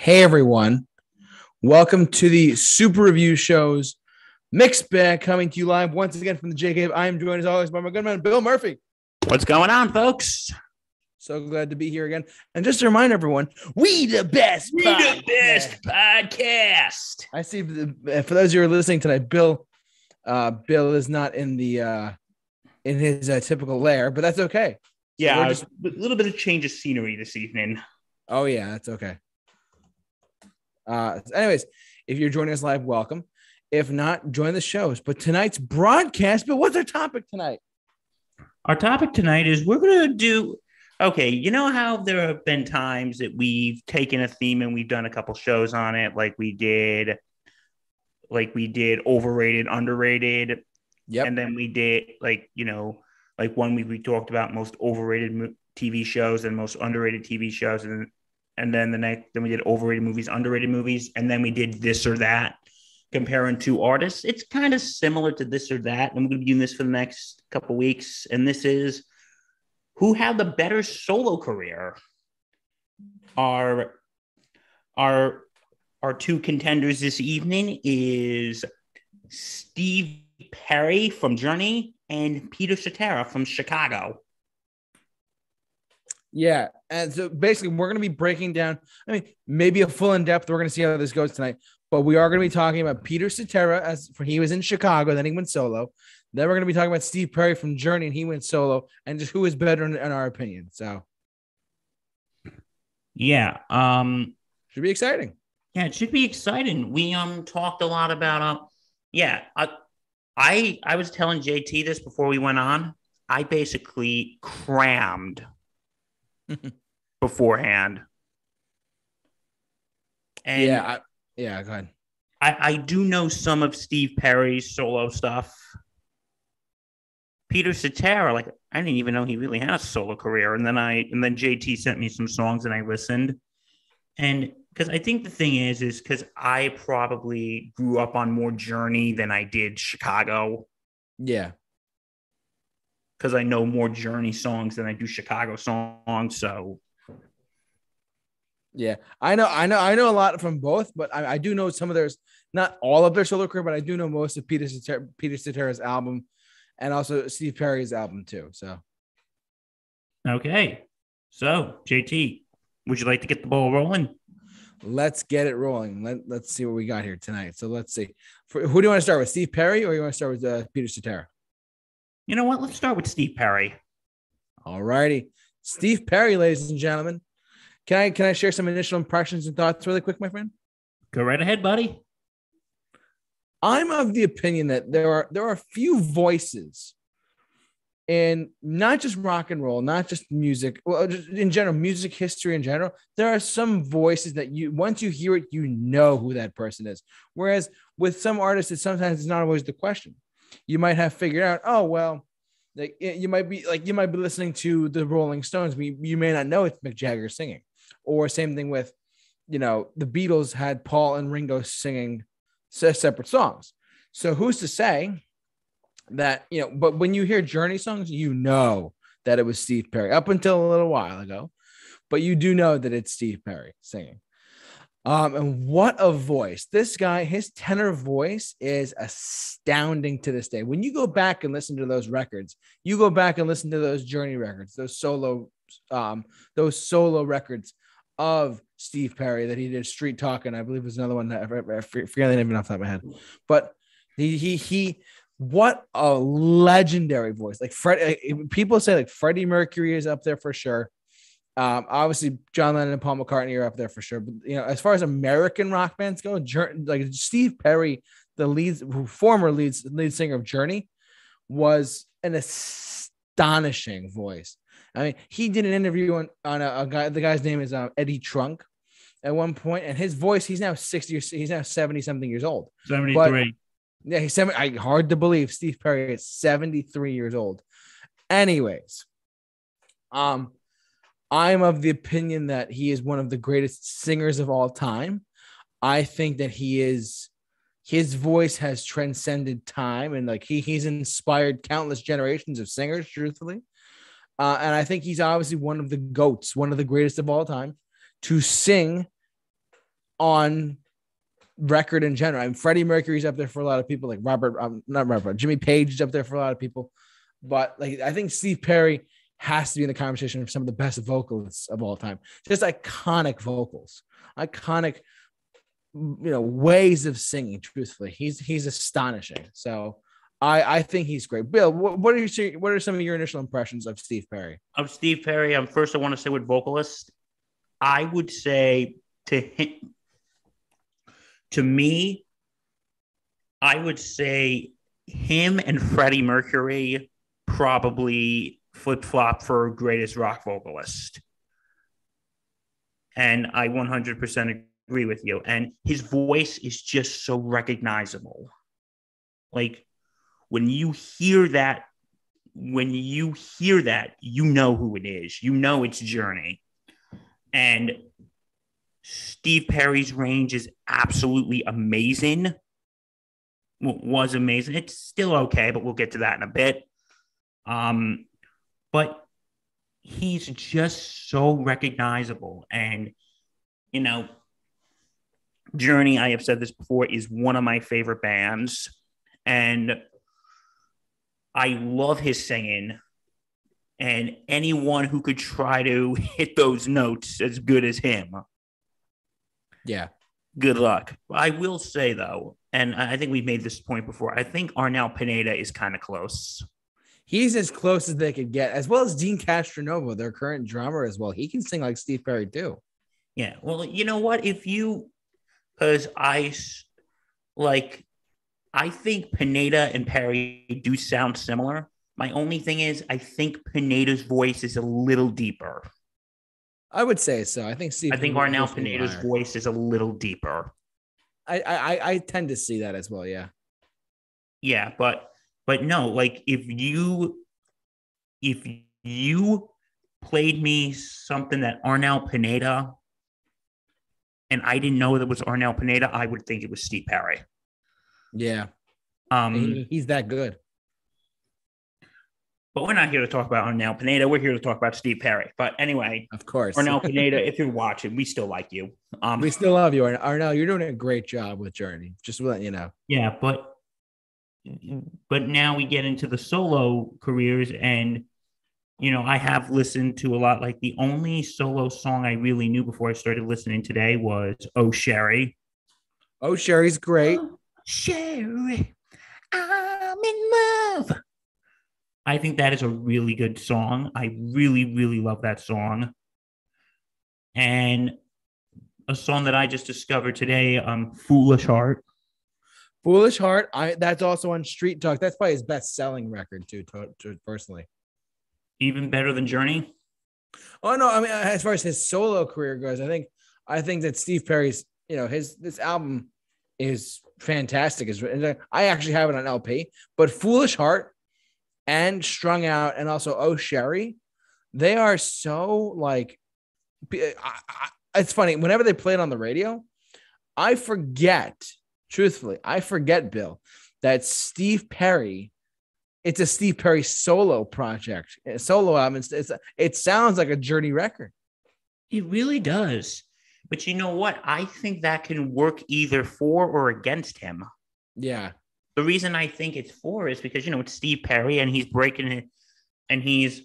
Hey everyone, welcome to the Super Review Shows Mixed Bag coming to you live once again from the J Cave. I am joined as always by my good man Bill Murphy. What's going on, folks? So glad to be here again. And just to remind everyone, we the best, We the best podcast. I see. The, for those who are listening tonight, Bill, uh, Bill is not in the uh, in his uh, typical lair, but that's okay. Yeah, we're just, a little bit of change of scenery this evening. Oh yeah, that's okay. Uh, anyways, if you're joining us live, welcome. If not, join the shows. But tonight's broadcast. But what's our topic tonight? Our topic tonight is we're going to do. Okay, you know how there have been times that we've taken a theme and we've done a couple shows on it, like we did, like we did overrated, underrated, Yep. and then we did like you know, like one week we talked about most overrated TV shows and most underrated TV shows, and and then the next then we did overrated movies, underrated movies, and then we did this or that, comparing two artists. It's kind of similar to this or that. And I'm going to be doing this for the next couple weeks, and this is who had the better solo career. Our our our two contenders this evening is Steve Perry from Journey and Peter Cetera from Chicago. Yeah. And so basically, we're going to be breaking down, I mean, maybe a full in depth. We're going to see how this goes tonight. But we are going to be talking about Peter Cetera as for he was in Chicago, then he went solo. Then we're going to be talking about Steve Perry from Journey, and he went solo, and just who is better in, in our opinion. So Yeah. Um should be exciting. Yeah, it should be exciting. We um talked a lot about uh yeah, I I I was telling JT this before we went on. I basically crammed beforehand. And yeah. I, yeah. Go ahead. I, I do know some of Steve Perry's solo stuff. Peter Cetera, like I didn't even know he really had a solo career. And then I and then JT sent me some songs and I listened. And because I think the thing is, is because I probably grew up on more Journey than I did Chicago. Yeah. Because I know more Journey songs than I do Chicago songs. So Yeah, I know, I know, I know a lot from both, but I, I do know some of theirs, not all of their solo career, but I do know most of Peter Cetera, Peter Cetera's album, and also Steve Perry's album too. So okay. So JT, would you like to get the ball rolling? let's get it rolling. Let Let's see what we got here tonight. So let's see, For, who do you want to start with, Steve Perry, or you want to start with uh, Peter Cetera? You know what? Let's start with Steve Perry. All righty, Steve Perry, ladies and gentlemen. Can I can I share some initial impressions and thoughts really quick, my friend? Go right ahead, buddy. I'm of the opinion that there are there are few voices in not just rock and roll, not just music, well, just in general, music history in general. There are some voices that you once you hear it, you know who that person is. Whereas with some artists, it sometimes it's not always the question. You might have figured out, oh well, like you might be like you might be listening to the Rolling Stones, but you, you may not know it's Mick Jagger singing. Or same thing with, you know, the Beatles had Paul and Ringo singing separate songs. So who's to say that, you know, but when you hear Journey songs, you know that it was Steve Perry up until a little while ago, but you do know that it's Steve Perry singing. Um, and what a voice. This guy, his tenor voice is astounding to this day. When you go back and listen to those records, you go back and listen to those Journey records, those solo, um, those solo records of Steve Perry that he did Street Talking. I believe was another one that I, I forget the name off the top of my head, but he he he. What a legendary voice! Like Fred, people say like Freddie Mercury is up there for sure. Um, obviously, John Lennon and Paul McCartney are up there for sure. But you know, as far as American rock bands go, like Steve Perry, the lead, former lead lead singer of Journey, was an astonishing voice. I mean, he did an interview on, on a, a guy. The guy's name is uh, Eddie Trunk. At one point, and his voice, he's now sixty. Or, he's now seventy something years old. Seventy But- Yeah, he's seven. I hard to believe Steve Perry is 73 years old. Anyways, um, I'm of the opinion that he is one of the greatest singers of all time. I think that he is his voice has transcended time and like he he's inspired countless generations of singers, truthfully. Uh, and I think he's obviously one of the goats, one of the greatest of all time to sing on record in general. I mean, Freddie Mercury's up there for a lot of people, like Robert, um, not Robert, Jimmy Page is up there for a lot of people. But like, I think Steve Perry has to be in the conversation of some of the best vocalists of all time. Just iconic vocals, iconic, you know, ways of singing. Truthfully, he's he's astonishing. So I I think he's great. Bill, what, what are your what are some of your initial impressions of Steve Perry? Of Steve Perry, um, first I want to say with vocalists, I would say to him, to me, I would say him and Freddie Mercury probably flip flop for greatest rock vocalist. And I 100% agree with you. And his voice is just so recognizable. Like when you hear that, when you hear that, you know who it is. You know it's Journey. And Steve Perry's range is absolutely amazing. Was amazing. It's still okay, but we'll get to that in a bit. Um, but he's just so recognizable. And, you know, Journey, I have said this before, is one of my favorite bands. And I love his singing. And anyone who could try to hit those notes as good as him yeah. Good luck. I will say though, and I think we've made this point before. I think Arnel Pineda is kind of close. He's as close as they could get, as well as Deen Castronovo, their current drummer, as well. He can sing like Steve Perry too. Yeah. Well, you know what? If you, because I like, I think Pineda and Perry do sound similar. My only thing is, I think Pineda's voice is a little deeper. I would say so. I think Steve. I think Arnel Pineda's voice is a little deeper. I, I I tend to see that as well. Yeah. Yeah, but but no, like if you if you played me something that Arnel Pineda and I didn't know that was Arnel Pineda, I would think it was Steve Perry. Yeah. Um, he, he's that good. But we're not here to talk about Arnel Pineda. We're here to talk about Steve Perry. But anyway, of course, Arnel Pineda, if you're watching, we still like you. Um, we still love you, Arnel. You're doing a great job with Journey. Just letting you know. Yeah, but but now we get into the solo careers, and you know, I have listened to a lot. Like the only solo song I really knew before I started listening today was "Oh Sherrie." Oh, Sherrie's great. Oh, Sherrie, I'm in love. I think that is a really good song. I really, really love that song. And a song that I just discovered today, um, Foolish Heart. Foolish Heart. I that's also on Street Talk. That's probably his best selling record too, to, to, personally. Even better than Journey. Oh no, I mean uh, as far as his solo career goes, I think I think that Steve Perry's, you know, his this album is fantastic. Is I actually have it on LP, but Foolish Heart and Strung Out and also Oh Sherrie, they are so like, I, I, it's funny. Whenever they play it on the radio, I forget, truthfully, I forget, Bill, that Steve Perry, it's a Steve Perry solo project, solo album. It's, it's, it sounds like a Journey record. It really does. But you know what? I think that can work either for or against him. Yeah. The reason I think it's for is because you know it's Steve Perry and he's breaking it and he's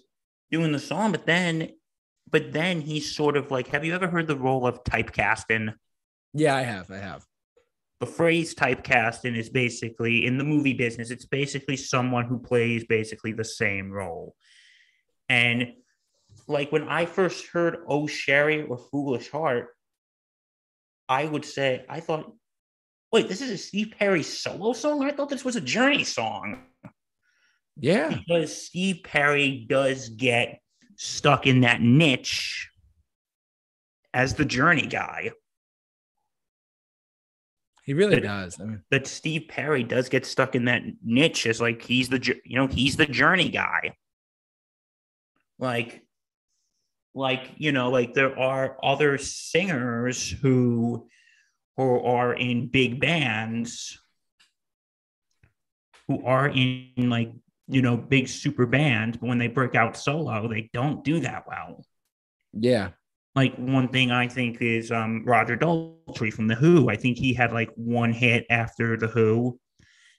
doing the song, but then but then he's sort of like, have you ever heard the role of typecasting? Yeah, I have. I have. The phrase typecasting is basically in the movie business, it's basically someone who plays basically the same role. And like when I first heard Oh Sherrie or Foolish Heart, I would say I thought wait, this is a Steve Perry solo song? I thought this was a Journey song. Yeah. Because Steve Perry does get stuck in that niche as the Journey guy. He really that, does. I mean, that Steve Perry does get stuck in that niche as like he's the you know he's the Journey guy. Like, like you know, like there are other singers who who are in big bands who are in like you know big super bands but when they break out solo they don't do that well yeah like one thing I think is um, Roger Daltrey from The Who. I think he had like one hit after The Who.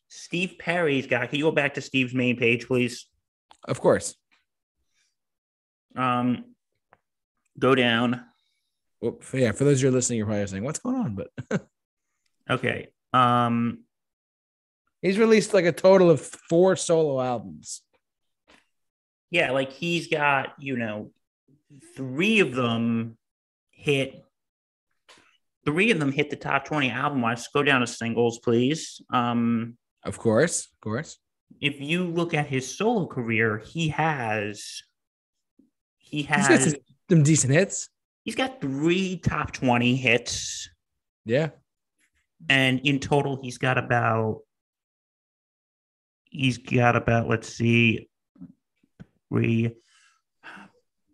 Steve Perry's got. Can you go back to Steve's main page, please? Of course. Um, go down. Well, yeah, for those who are listening, you're probably saying, "What's going on?" But okay. Um, he's released like a total of four solo albums. Yeah, like he's got you know three of them hit. Three of them hit the top twenty album wise. Go down to singles, please. Um, of course, of course. If you look at his solo career, he has he has some, some decent hits. He's got three top 20 hits. Yeah. And in total, he's got about he's got about, let's see, three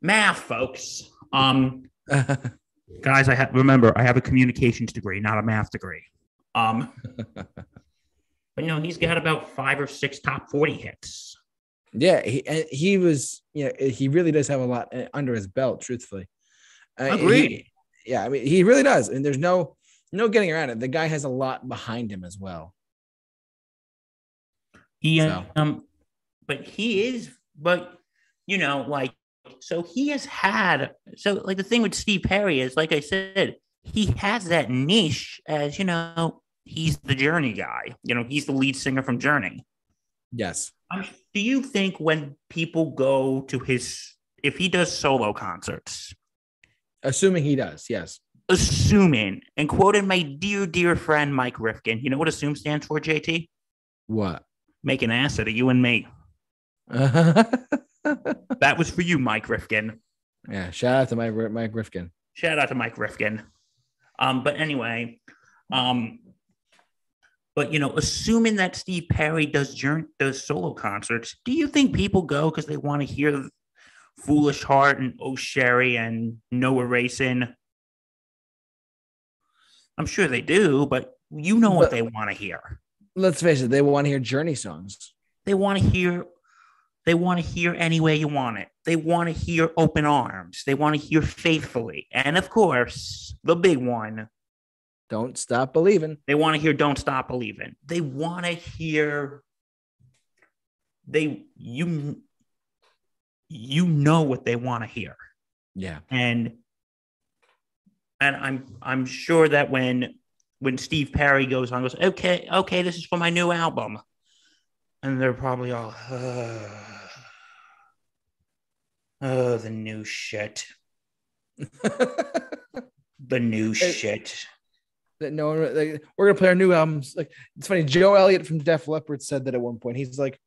math, folks. Um guys, I have remember I have a communications degree, not a math degree. Um but you know, he's got about five or six top 40 hits. Yeah, he he was, you know, he really does have a lot uh, under his belt, truthfully. Uh, Agreed. He, yeah, I mean, he really does, and there's no no getting around it. The guy has a lot behind him as well. He so. um, but he is, but you know, like so he has had so like the thing with Steve Perry is like I said, he has that niche as you know he's the Journey guy. You know, he's the lead singer from Journey. Yes. Um, do you think when people go to his, if he does solo concerts, assuming he does, yes. Assuming, and quoting my dear, dear friend Mike Rifkin, you know what assume stands for, JT? What? Make an ass out of you and me. that was for you, Mike Rifkin. Yeah, shout out to Mike, Mike Rifkin. Shout out to Mike Rifkin. Um, but anyway, um, but you know, assuming that Steve Perry does journey, does solo concerts, do you think people go because they want to hear "Foolish Heart" and "Oh Sherrie" and "No Erasing"? I'm sure they do, but you know what they want to hear. Let's face it, they want to hear Journey songs. They want to hear. They want to hear any way you want it. They want to hear "Open Arms." They want to hear "Faithfully," and of course, the big one, don't stop believing. They want to hear Don't Stop Believing. They want to hear they you you know what they want to hear. Yeah. And and I'm I'm sure that when when Steve Perry goes on goes, okay, okay, this is for my new album. And they're probably all uh, oh the new shit. the new shit that no one like, we're gonna play our new albums. Like it's funny. Joe Elliott from Def Leppard said that at one point. He's like,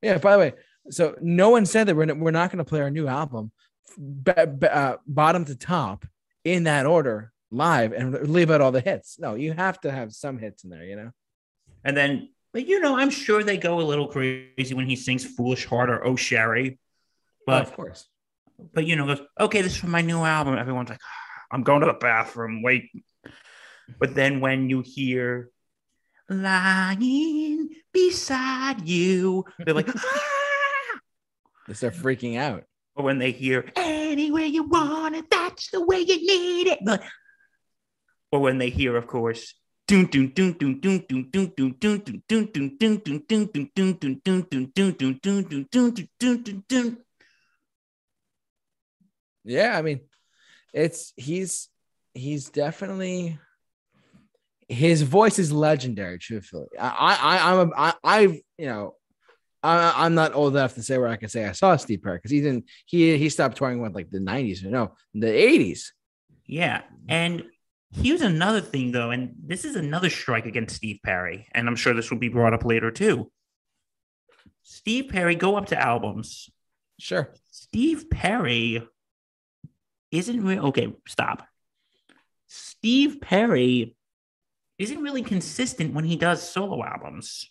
"Yeah, by the way, so no one said that we're we're not gonna play our new album, b- b- uh, bottom to top in that order live and leave out all the hits. No, you have to have some hits in there, you know." And then, but you know, I'm sure they go a little crazy when he sings "Foolish Heart" or "Oh Sherrie." but oh, of course. But you know, goes okay. This is from my new album. Everyone's like, "I'm going to the bathroom. Wait." But then when you hear lying beside you, they're like, ah! They start freaking out. Or when they hear anywhere you want it, that's the way you need it. But, or when they hear, of course, yeah, I mean, it's he's he's definitely his voice is legendary. Truthfully, I, I, I'm, a, I, I've, you know, I, am not old enough to say where I can say I saw Steve Perry because he didn't. He he stopped touring with like the 90s, you know, the 80s. Yeah, and here's another thing though, and this is another strike against Steve Perry, and I'm sure this will be brought up later too. Steve Perry, go up to albums. Sure. Steve Perry isn't real. Okay, stop. Steve Perry isn't really consistent when he does solo albums.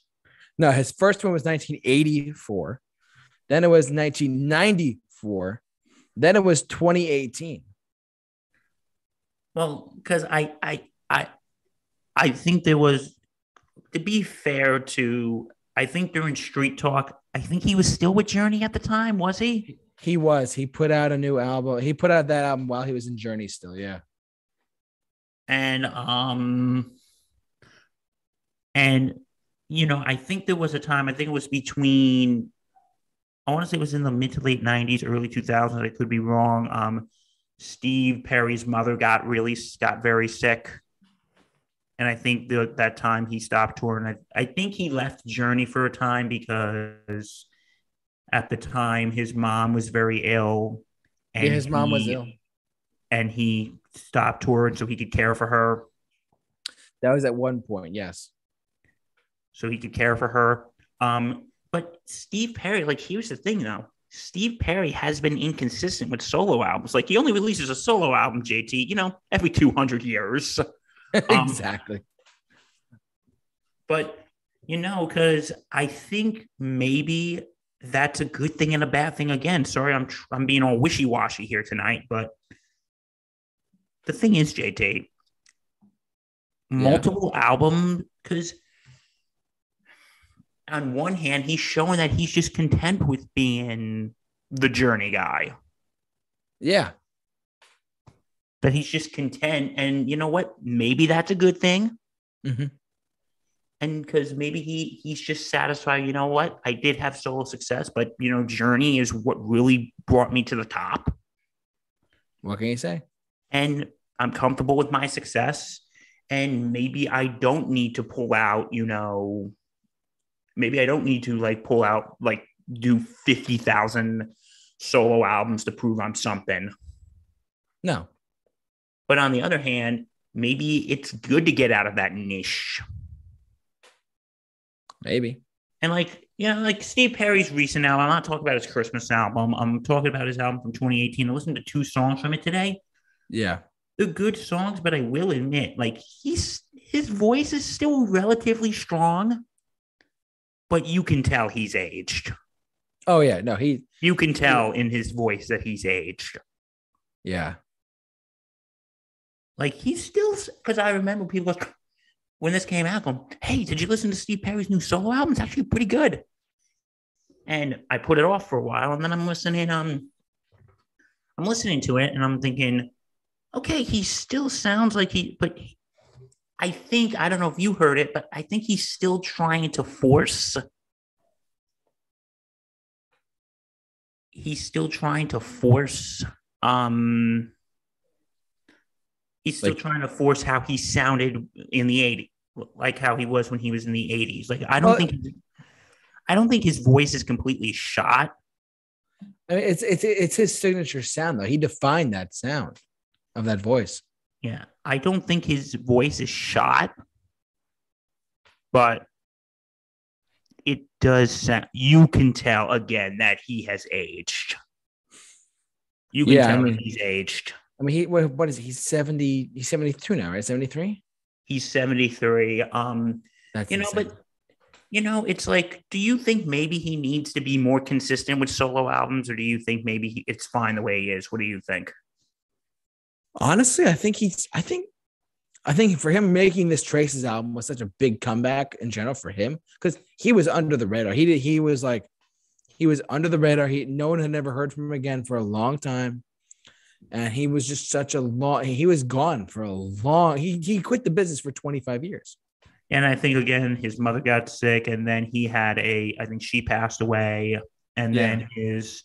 No, his first one was 1984. Then it was 1994. Then it was 2018. Well, because I I I I think there was to be fair to I think during Street Talk, I think he was still with Journey at the time, was he? He was. He put out a new album. He put out that album while he was in Journey still. Yeah. And um and you know, I think there was a time, I think it was between I want to say it was in the mid to late 90s, early 2000s. I could be wrong. Um, Steve Perry's mother got really got very sick. And I think the, that time he stopped touring. I, I think he left Journey for a time because at the time his mom was very ill. And yeah, his mom he, was ill. And he stopped touring so he could care for her. That was at one point, yes. So he could care for her. Um, but Steve Perry, like here's the thing though. Steve Perry has been inconsistent with solo albums. Like he only releases a solo album, JT, you know, every 200 years. Um, exactly. But, you know, because I think maybe that's a good thing and a bad thing again. Sorry, I'm I'm being all wishy washy here tonight, but the thing is, JT, multiple yeah. album because on one hand, he's showing that he's just content with being the journey guy. Yeah. That he's just content. And you know what? Maybe that's a good thing. Mm-hmm. And because maybe he he's just satisfied, you know what? I did have solo success, but you know, journey is what really brought me to the top. What can you say? And I'm comfortable with my success. And maybe I don't need to pull out, you know, maybe I don't need to like pull out like do 50,000 solo albums to prove I'm something. No. But on the other hand, maybe it's good to get out of that niche. Maybe. And like, you know, like Steve Perry's recent album, I'm not talking about his Christmas album. I'm talking about his album from 2018. I listened to two songs from it today. Yeah. They're good songs, but I will admit, like he's his voice is still relatively strong but you can tell he's aged. Oh yeah, no, he. You can tell in his voice that he's aged. Yeah. Like he's still because I remember people when this came out going, "Hey, did you listen to Steve Perry's new solo album? It's actually pretty good." And I put it off for a while, and then I'm listening. Um, I'm listening to it, and I'm thinking, okay, he still sounds like he, but I think I don't know if you heard it, but I think he's still trying to force. He's still trying to force. Um, he's still like, trying to force how he sounded in the '80s, like how he was when he was in the '80s. Like I don't think, I don't think his voice is completely shot. I mean, it's it's it's his signature sound though. He defined that sound of that voice. Yeah. I don't think his voice is shot, but it does sound, you can tell again that he has aged. You can yeah, tell I mean, he's aged. I mean, he what, is he? He's 70, he's 72 now, right? 73? He's 73. Um, That's you know, insane. but you know, it's like, do you think maybe he needs to be more consistent with solo albums, or do you think maybe he, it's fine the way he is? What do you think? Honestly, I think he's. I think. I think for him making this Traces album was such a big comeback in general for him because he was under the radar. He did. He was like, he was under the radar. He no one had never heard from him again for a long time, and he was just such a long. He was gone for a long. He he quit the business for twenty five years. And I think again, his mother got sick, and then he had a. I think she passed away, and then his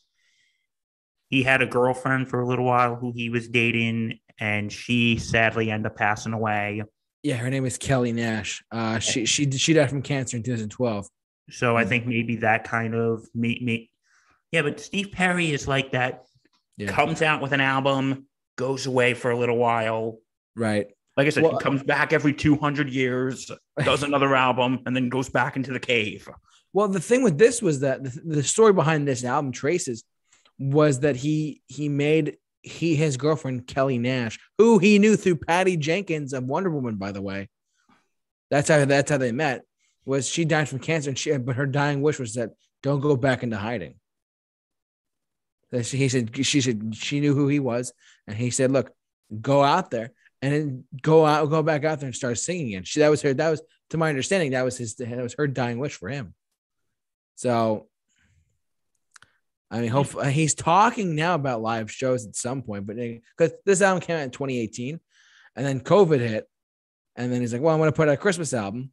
he had a girlfriend for a little while who he was dating, and she sadly ended up passing away. Yeah, her name is Kellie Nash. Uh, she she she died from cancer in 2012. So I think maybe that kind of me me, yeah. But Steve Perry is like that. Yeah. Comes out with an album, goes away for a little while. Right. Like I said, well, he comes back every 200 years, does another album, and then goes back into the cave. Well, the thing with this was that the, the story behind this album, Traces, was that he he made he his girlfriend Kellie Nash, who he knew through Patty Jenkins of Wonder Woman, by the way. That's how that's how they met. Was she died from cancer, and she but her dying wish was that don't go back into hiding. That she, he said she said she knew who he was, and he said, "Look, go out there and then go out, go back out there and start singing again." She that was her. That was to my understanding. That was his. That was her dying wish for him. So I mean, hopefully uh, he's talking now about live shows at some point, but because this album came out in 2018 and then COVID hit, and then he's like, Well, I'm gonna put out a Christmas album.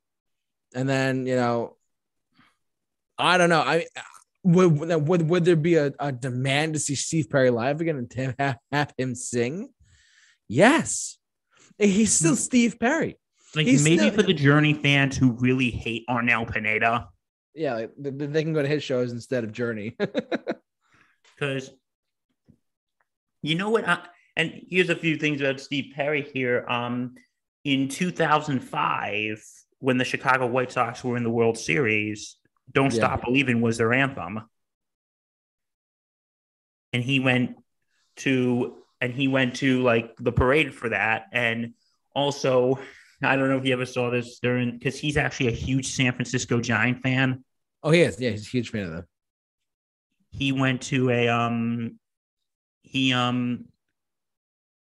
And then, you know, I don't know. I would would, would there be a, a demand to see Steve Perry live again and have, have him sing? Yes. He's hmm. still Steve Perry. Like He's maybe still- for the Journey fans who really hate Arnel Pineda, Yeah, like, they can go to his shows instead of Journey. because you know what? I, and here's a few things about Steve Perry here. Um, in 2005, when the Chicago White Sox were in the World Series, "Don't Yeah. Stop Believing" was their anthem, and he went to and he went to like the parade for that, and also. I don't know if you ever saw this during because he's actually a huge San Francisco Giant fan. oh, he is. Yeah, he's a huge fan of them. He went to a um he um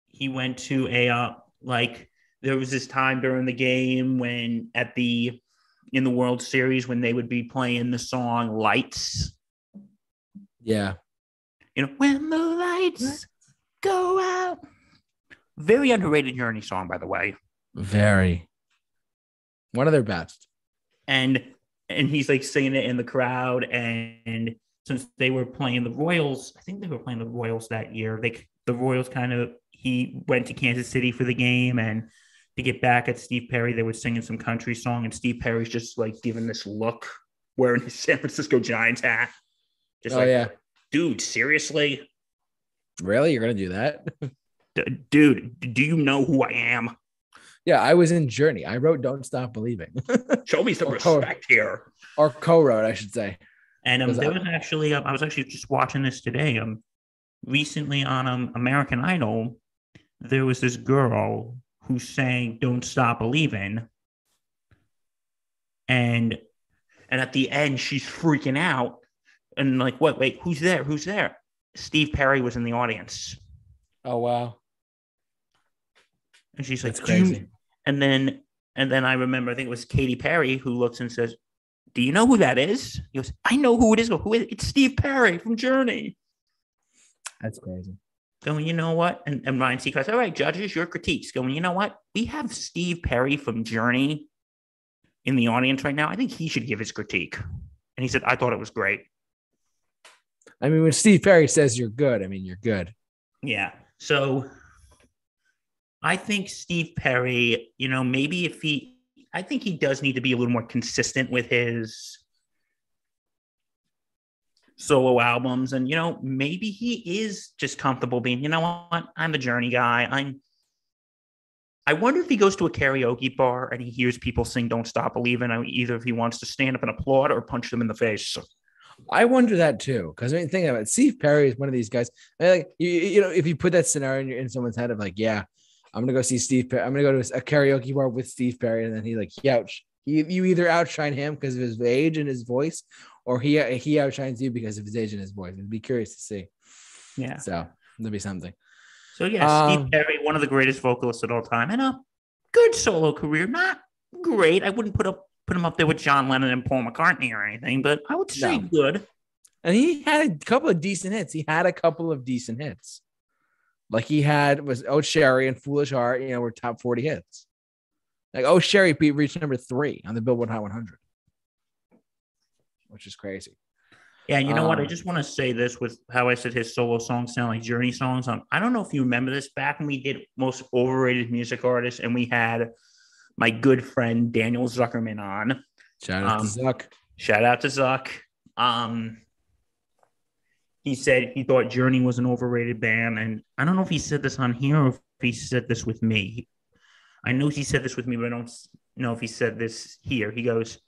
he went to a uh like there was this time during the game when at the in the World Series when they would be playing the song Lights. Yeah. You know, when the lights go out. Very underrated Journey song, by the way. Very. One of their best. and and he's like singing it in the crowd and since they were playing the royals i think they were playing the royals that year like the royals kind of he went to kansas city for the game and to get back at steve perry they were singing some country song and steve perry's just like giving this look wearing his san francisco giants hat just oh, like yeah. dude seriously Really? You're going to do that? D- dude do you know who i am yeah, I was in Journey. I wrote Don't Stop Believing show me some respect here or co wrote, I should say. And um, there that- was actually, um, I was actually just watching this today. Um, recently on um, American Idol, there was this girl who sang "Don't Stop Believing," and and at the end she's freaking out and like, "What? Wait, who's there? Who's there?" Steve Perry was in the audience, Oh, wow. and she's like, That's crazy. And then and then I remember, I think it was Katy Perry who looks and says, "Do you know who that is?" He goes, "I know who it is. Who is it? It's Steve Perry from Journey." That's crazy. going, you know what? And, and Ryan Seacrest, all right, judges, your critiques. Going, you know what? We have Steve Perry from Journey in the audience right now. I think he should give his critique. And he said, I thought it was great. I mean, when Steve Perry says you're good, I mean, you're good. Yeah. So I think Steve Perry, you know, maybe if he, I think he does need to be a little more consistent with his solo albums. And, you know, maybe he is just comfortable being, you know what? I'm the journey guy. I'm, I wonder if he goes to a karaoke bar and he hears people sing Don't Stop Believing, either if he wants to stand up and applaud or punch them in the face. I wonder that too. Because I mean, think about it. Steve Perry is one of these guys. I mean, like, you, you know, if you put that scenario in, in someone's head of like, yeah, I'm gonna go see Steve. Perry. I'm gonna go to a karaoke bar with Steve Perry, and then he like, he out. You, you either outshine him because of his age and his voice, or he he outshines you because of his age and his voice. I'd be curious to see. Yeah. So there'll be something. So yeah, Um, Steve Perry, one of the greatest vocalists of all time, and a good solo career. Not great. I wouldn't put up put him up there with John Lennon and Paul McCartney or anything, but I would say No. good. And he had a couple of decent hits. He had a couple of decent hits. Like he had was Oh Sherrie and Foolish Heart, you know, were top 40 hits. Like Oh Sherrie beat reached number three on the Billboard Hot 100, which is crazy. Yeah, you know what? I Um, just want to say this with how I said his solo songs sound like Journey songs. Um, I don't know if you remember this back when we did most overrated music artists, and we had my good friend Daniel Zuckerman on. Shout out Um, to Zuck. Shout out to Zuck. Um, he said he thought Journey was an overrated band, and I don't know if he said this on here or if he said this with me. I know he said this with me, but I don't know if he said this here. He goes,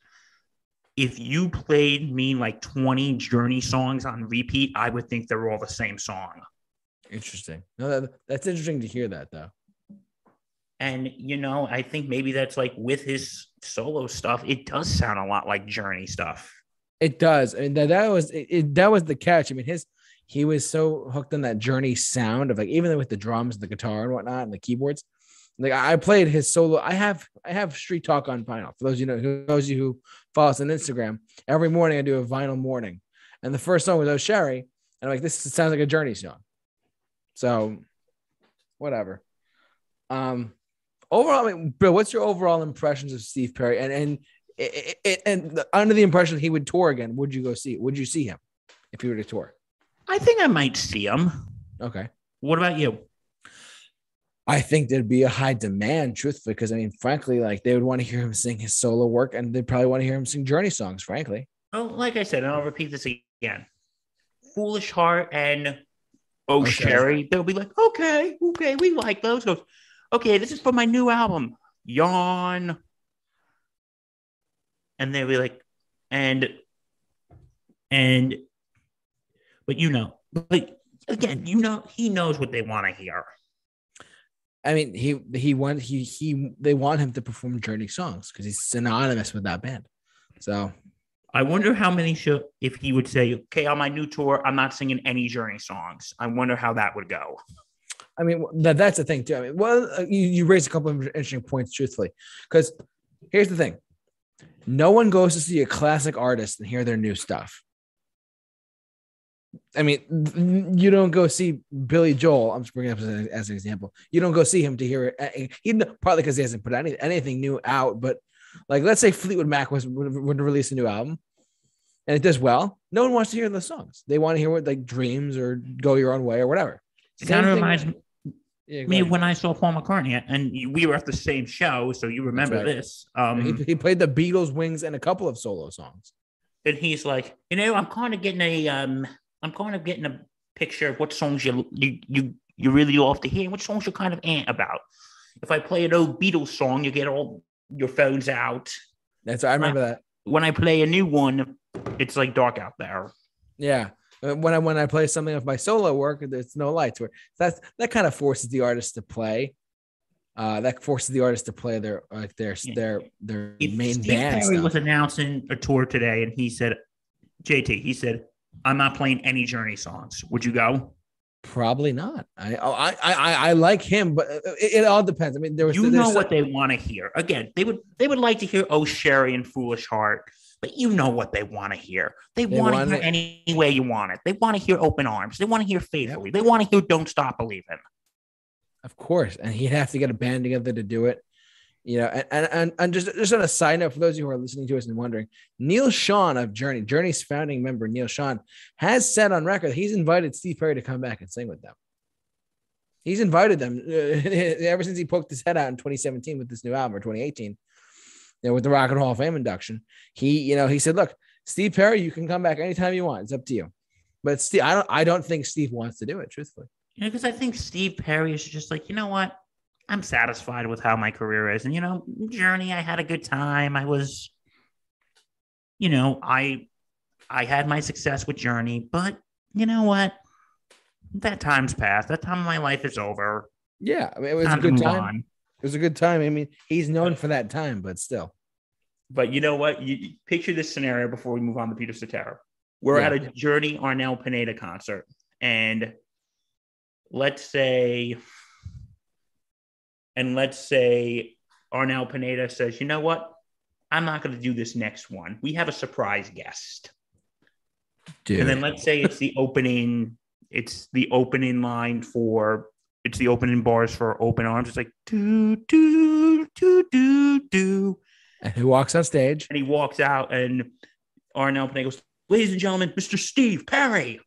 "If you played me like twenty Journey songs on repeat, I would think they're all the same song." Interesting. No, that, that's interesting to hear that though. And you know, I think maybe that's like with his solo stuff, it does sound a lot like Journey stuff. It does. I mean, that, that was it, it- that was the catch. I mean, his he was so hooked on that journey sound of like even with the drums, the guitar and whatnot, and the keyboards. Like I played his solo. I have I have Street Talk on vinyl. For those you know who those you who follow us on Instagram, every morning I do a vinyl morning. And the first song was Oh Sherrie. And I'm like, this sounds like a Journey song. So, whatever. Um, overall, I mean, Bill, what's your overall impressions of Steve Perry? And and and, and under the impression he would tour again, would you go see? Would you see him if he were to tour? I think I might see him. Okay. What about you? I think there'd be a high demand, truthfully, because I mean, frankly, like they would want to hear him sing his solo work, and they'd probably want to hear him sing Journey songs. Frankly. Oh, like I said, and I'll repeat this again. Foolish Heart and Oh Okay. Sherrie, they'll be like, okay, okay, we like those. Goes, okay, this is for my new album, Yawn. And they'll be like, and and but you know, but again, you know, he knows what they want to hear. I mean, he he want he he they want him to perform Journey songs because he's synonymous with that band. So I wonder how many show if he would say, okay, on my new tour, I'm not singing any Journey songs. I wonder how that would go. I mean, that that's the thing too. I mean, well, uh, you, you raised a couple of interesting points, truthfully, because here's the thing: no one goes to see a classic artist and hear their new stuff. I mean, you don't go see Billy Joel. I'm just bringing up as an, as an example. You don't go see him to hear it. He partly because he hasn't put any, anything new out, but like let's say Fleetwood Mac was would, would release a new album, and it does well. No one wants to hear the songs. They want to hear what like Dreams or Go Your Own Way or whatever. It kind of reminds me Yeah, me when I saw Paul McCartney, and we were at the same show, so you remember right. this. Um, he, he played the Beatles, Wings, and a couple of solo songs. and he's like, you know, I'm kind of getting a, um, I'm kind of getting a picture of what songs you you you you really love to hear, and what songs you're kind of ant about. If I play an old Beatles song, you get all your phones out. That's I remember that. When I play a new one, it's like dark out there. Yeah. Uh, When I when I play something of my solo work, there's no lights. Where that's that kind of forces the artist to play. Uh, that forces the artist to play their like their Yeah. their their If main Steve band. Perry stuff. was announcing a tour today, and he said, "JT," he said, "I'm not playing any Journey songs. Would you go?" Probably not. I oh, I I I, I like him, but it, it all depends. I mean, there was you know some- what they want to hear. Again, they would they would like to hear "Oh Sherrie" and "Foolish Heart," but you know what they want to hear. They, They want to hear it- any way you want it. They want to hear "Open Arms." They want to hear "Faithfully." They want to hear "Don't Stop Believing." Of course, and he'd have to get a band together to do it. You know, and and and, and just just on a side note for those of you who are listening to us and wondering, Neal Schon of Journey, Journey's founding member Neal Schon, has said on record he's invited Steve Perry to come back and sing with them. He's invited them ever since he poked his head out in 2017 with this new album or 2018, you know, with the Rock and Roll of Fame induction. He, you know, he said, "Look, Steve Perry, you can come back anytime you want. It's up to you." But Steve, I don't, I don't think Steve wants to do it. Truthfully, You know, because I think Steve Perry is just like, you know what? I'm satisfied with how my career is, and you know, Journey. I had a good time. I was, you know, I, I had my success with Journey, but you know what? That time's passed. That time of my life is over. yeah, I mean, it was a Time to good time. It was a good time. I mean, he's known for that time, but still. But you know what? You, you picture this scenario before we move on to Peter Cetera. We're Yeah. at a Journey Arnel Pineda concert, and let's say, and let's say Arnel Pineda says, "You know what? I'm not going to do this next one. We have a surprise guest." Dude. And then let's say it's the opening, it's the opening line for it's the opening bars for open arms. It's like do do do do do. and who walks on stage? And he walks out and Arnel Pineda goes, Ladies and gentlemen, Mr. Steve Perry.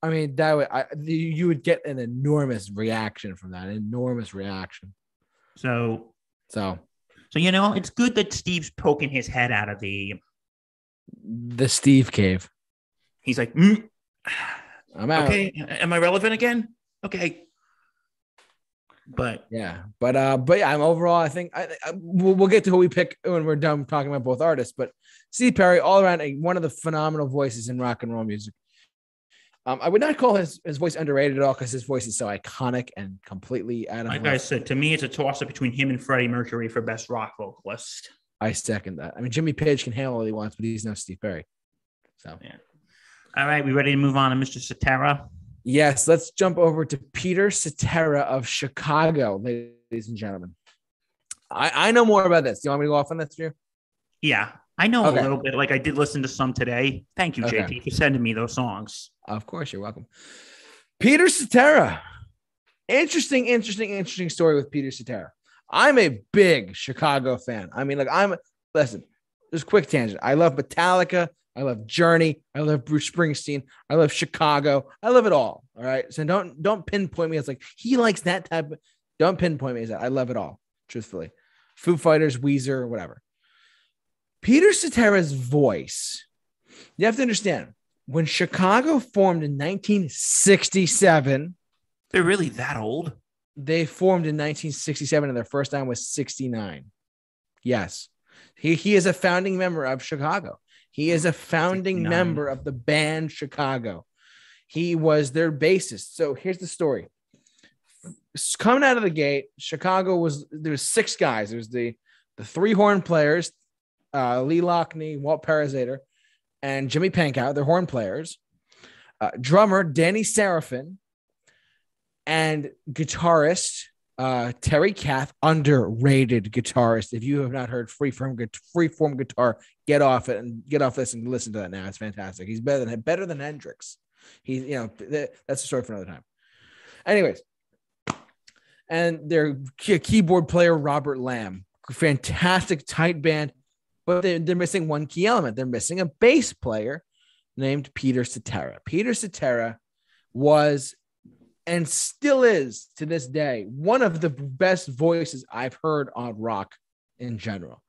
I mean, that would I, you you would get an enormous reaction from that, an enormous reaction. So So so you know, it's good that Steve's poking his head out of the the Steve Cave. he's like, "Mm, I'm out. okay, am I relevant again? Okay. But Yeah, but uh, but yeah, I'm overall. I think I, I we'll, we'll get to who we pick when we're done talking about both artists. But Steve Perry, all around, one of the phenomenal voices in rock and roll music. Um, I would not call his his voice underrated at all because his voice is so iconic and completely out of like I said, to me, it's a toss up between him and Freddie Mercury for best rock vocalist. I second that. I mean, Jimmy Page can handle what he wants, but he's no Steve Perry. So, yeah. All right, we ready to move on to Mr. Cetera? Yes, let's jump over to Peter Cetera of Chicago, ladies and gentlemen. I, I know more about this. Do you want me to go off on this, Drew? Yeah. I know Okay. a little bit. Like I did listen to some today. Thank you, Okay. JT, for sending me those songs. Of course, you're welcome. Peter Cetera. Interesting, interesting, interesting story with Peter Cetera. I'm a big Chicago fan. I mean, like, I'm, listen, just quick tangent. I love Metallica. I love Journey. I love Bruce Springsteen. I love Chicago. I love it all. All right. So don't, don't pinpoint me as like, he likes that type of, don't pinpoint me as that. I love it all, truthfully. Foo Fighters, Weezer, whatever. Peter Cetera's voice, you have to understand when Chicago formed in 1967, They're really that old? they formed in 1967 and their first time was 69. Yes. He, he is a founding member of Chicago. He is a founding 69. member of the band Chicago. He was their bassist. So here's the story. Coming out of the gate, Chicago was there was six guys. There was the the three horn players, uh, Lee Loughnane, Walt Parazaider, and Jimmy Pankow. They're horn players. Uh, drummer Danny Seraphine, and guitarist uh, Terry Kath, underrated guitarist. If you have not heard freeform freeform guitar, get off it and get off this and listen to that now. It's fantastic. He's better than better than Hendrix. He's you know th- that's a story for another time. Anyways, and their key- keyboard player Robert Lamm, fantastic tight band, but they're, they're missing one key element. They're missing a bass player named Peter Cetera. Peter Cetera was and still is to this day one of the best voices I've heard on rock in general.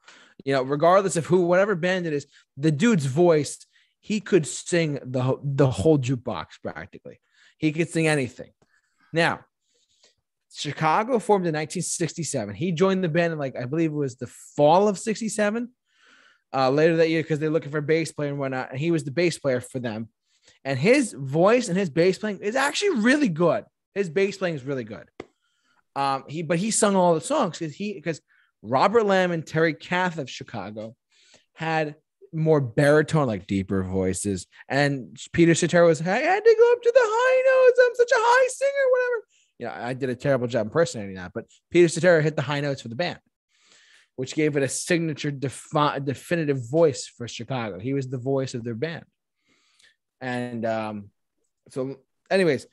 You know, regardless of who, whatever band it is, the dude's voice, he could sing the the whole jukebox practically. He could sing anything. Now, Chicago formed in 1967. He joined the band in like I believe it was the fall of 67. Uh, later that year, because they're looking for a bass player and whatnot, and he was the bass player for them. And his voice and his bass playing is actually really good. His bass playing is really good. Um, he but he sung all the songs because he because Robert Lamm and Terry Kath of Chicago had more baritone, like deeper voices. And Peter Cetera was, I had to go up to the high notes. I'm such a high singer, whatever. You know, I did a terrible job impersonating that, but Peter Cetera hit the high notes for the band, which gave it a signature, defi- definitive voice for Chicago. He was the voice of their band. And um, so, anyways,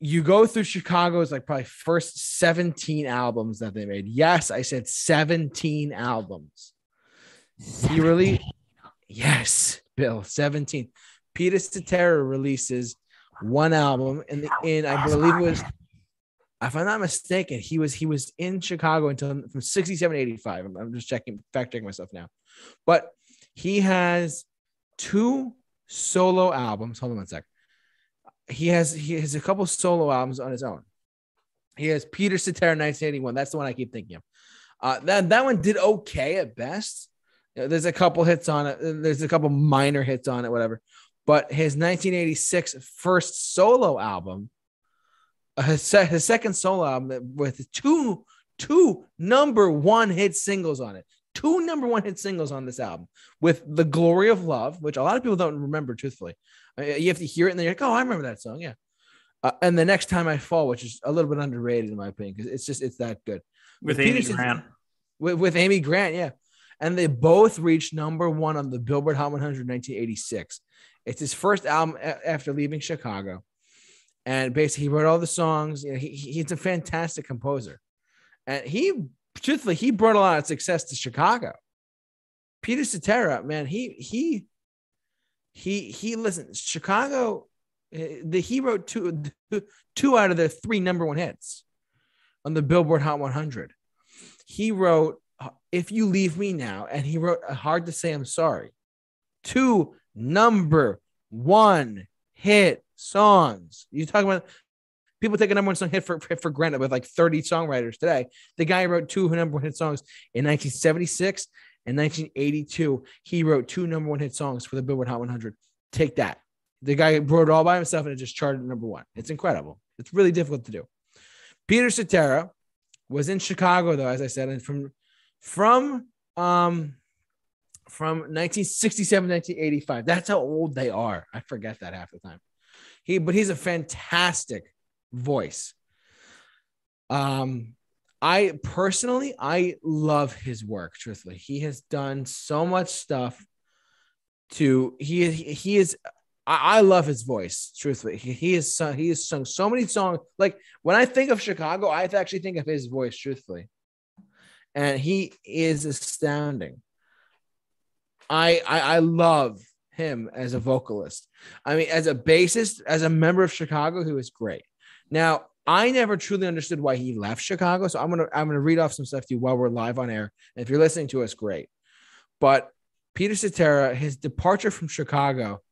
you go through Chicago's like probably first 17 albums that they made. Yes, I said 17 albums. He really, yes, Bill, 17. Peter Cetera releases one album in the in I believe it was if I'm not mistaken, he was he was in Chicago until from 67 85. I'm, I'm just checking, fact checking myself now. But he has two solo albums. Hold on one sec. He has he has a couple solo albums on his own. He has Peter Cetera 1981. That's the one I keep thinking of. Uh, that that one did okay at best. There's a couple hits on it. There's a couple minor hits on it, whatever. But his 1986 first solo album, uh, his, his second solo album with two two number one hit singles on it. Two number one hit singles on this album with "The Glory of Love," which a lot of people don't remember. Truthfully, Uh, you have to hear it and they're like, "Oh, I remember that song." Yeah. Uh, and the next time I fall, which is a little bit underrated in my opinion, because it's just it's that good With Peter Amy Grant. with, with Amy Grant, yeah. And they both reached number one on the Billboard Hot 100 in 1986. It's his first album a- after leaving Chicago. And basically, he wrote all the songs. You know, he- he's a fantastic composer. And he, truthfully, he brought a lot of success to Chicago. Peter Cetera, man, he, he, he, he, listen, Chicago, eh, the, he wrote two, two out of the three number one hits on the Billboard Hot 100 he wrote uh, if you leave me now and he wrote hard to say i'm sorry. Two number one hit songs. You talking about people take a number one song hit for, for granted with like 30 songwriters today the guy wrote two number one hit songs in 1976 and 1982 he wrote two number one hit songs for the billboard hot 100 take that the guy wrote it all by himself and it just charted number one it's incredible it's really difficult to do peter cetera was in Chicago though, as I said, and from from um from 1967 1985. That's how old they are. I forget that half the time. He but he's a fantastic voice. Um I personally, I love his work. Truthfully, he has done so much stuff. To he he is. I, I love his voice. Truthfully, he, is sung, he has sung so many songs. Like when I think of Chicago, I actually think of his voice. Truthfully, and he is astounding. I I, I love him as a vocalist. I mean, as a bassist, as a member of Chicago, he was great. Now, I never truly understood why he left Chicago. So I'm gonna I'm gonna read off some stuff to you while we're live on air. And if you're listening to us, great. But Peter Cetera, his departure from Chicago.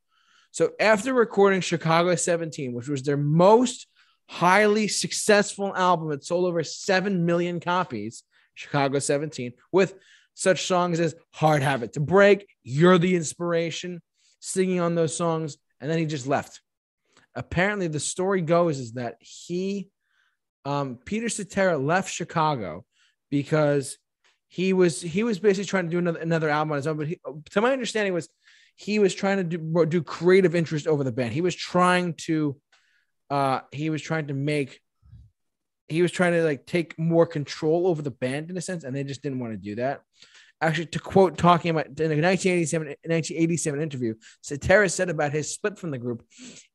So after recording Chicago 17, which was their most highly successful album, it sold over 7 million copies, Chicago 17, with such songs as Hard Habit to Break, You're the Inspiration, singing on those songs, and then he just left. Apparently, the story goes is that he, um, Peter Cetera, left Chicago because he was he was basically trying to do another another album on his own. But he, to my understanding, was he was trying to do, do creative interest over the band. He was trying to, uh, he was trying to make he was trying to like take more control over the band in a sense, and they just didn't want to do that. Actually, to quote talking about in a 1987 1987 interview, Cetera said about his split from the group,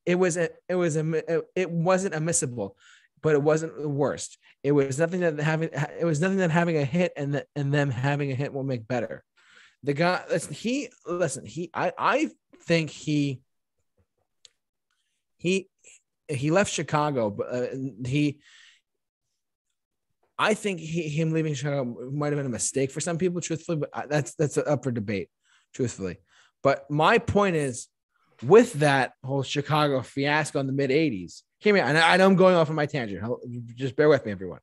it was a, it was a, it wasn't admissible, but it wasn't the worst. It was nothing that having it was nothing that having a hit and that and them having a hit will make better. The guy, listen, he listen, he I I think he he he left Chicago, but uh, he I think he, him leaving Chicago might have been a mistake for some people, truthfully, but that's that's up for debate, truthfully. But my point is, with that whole Chicago fiasco in the mid '80s, came here, and I know I'm going off on my tangent. Just bear with me, everyone.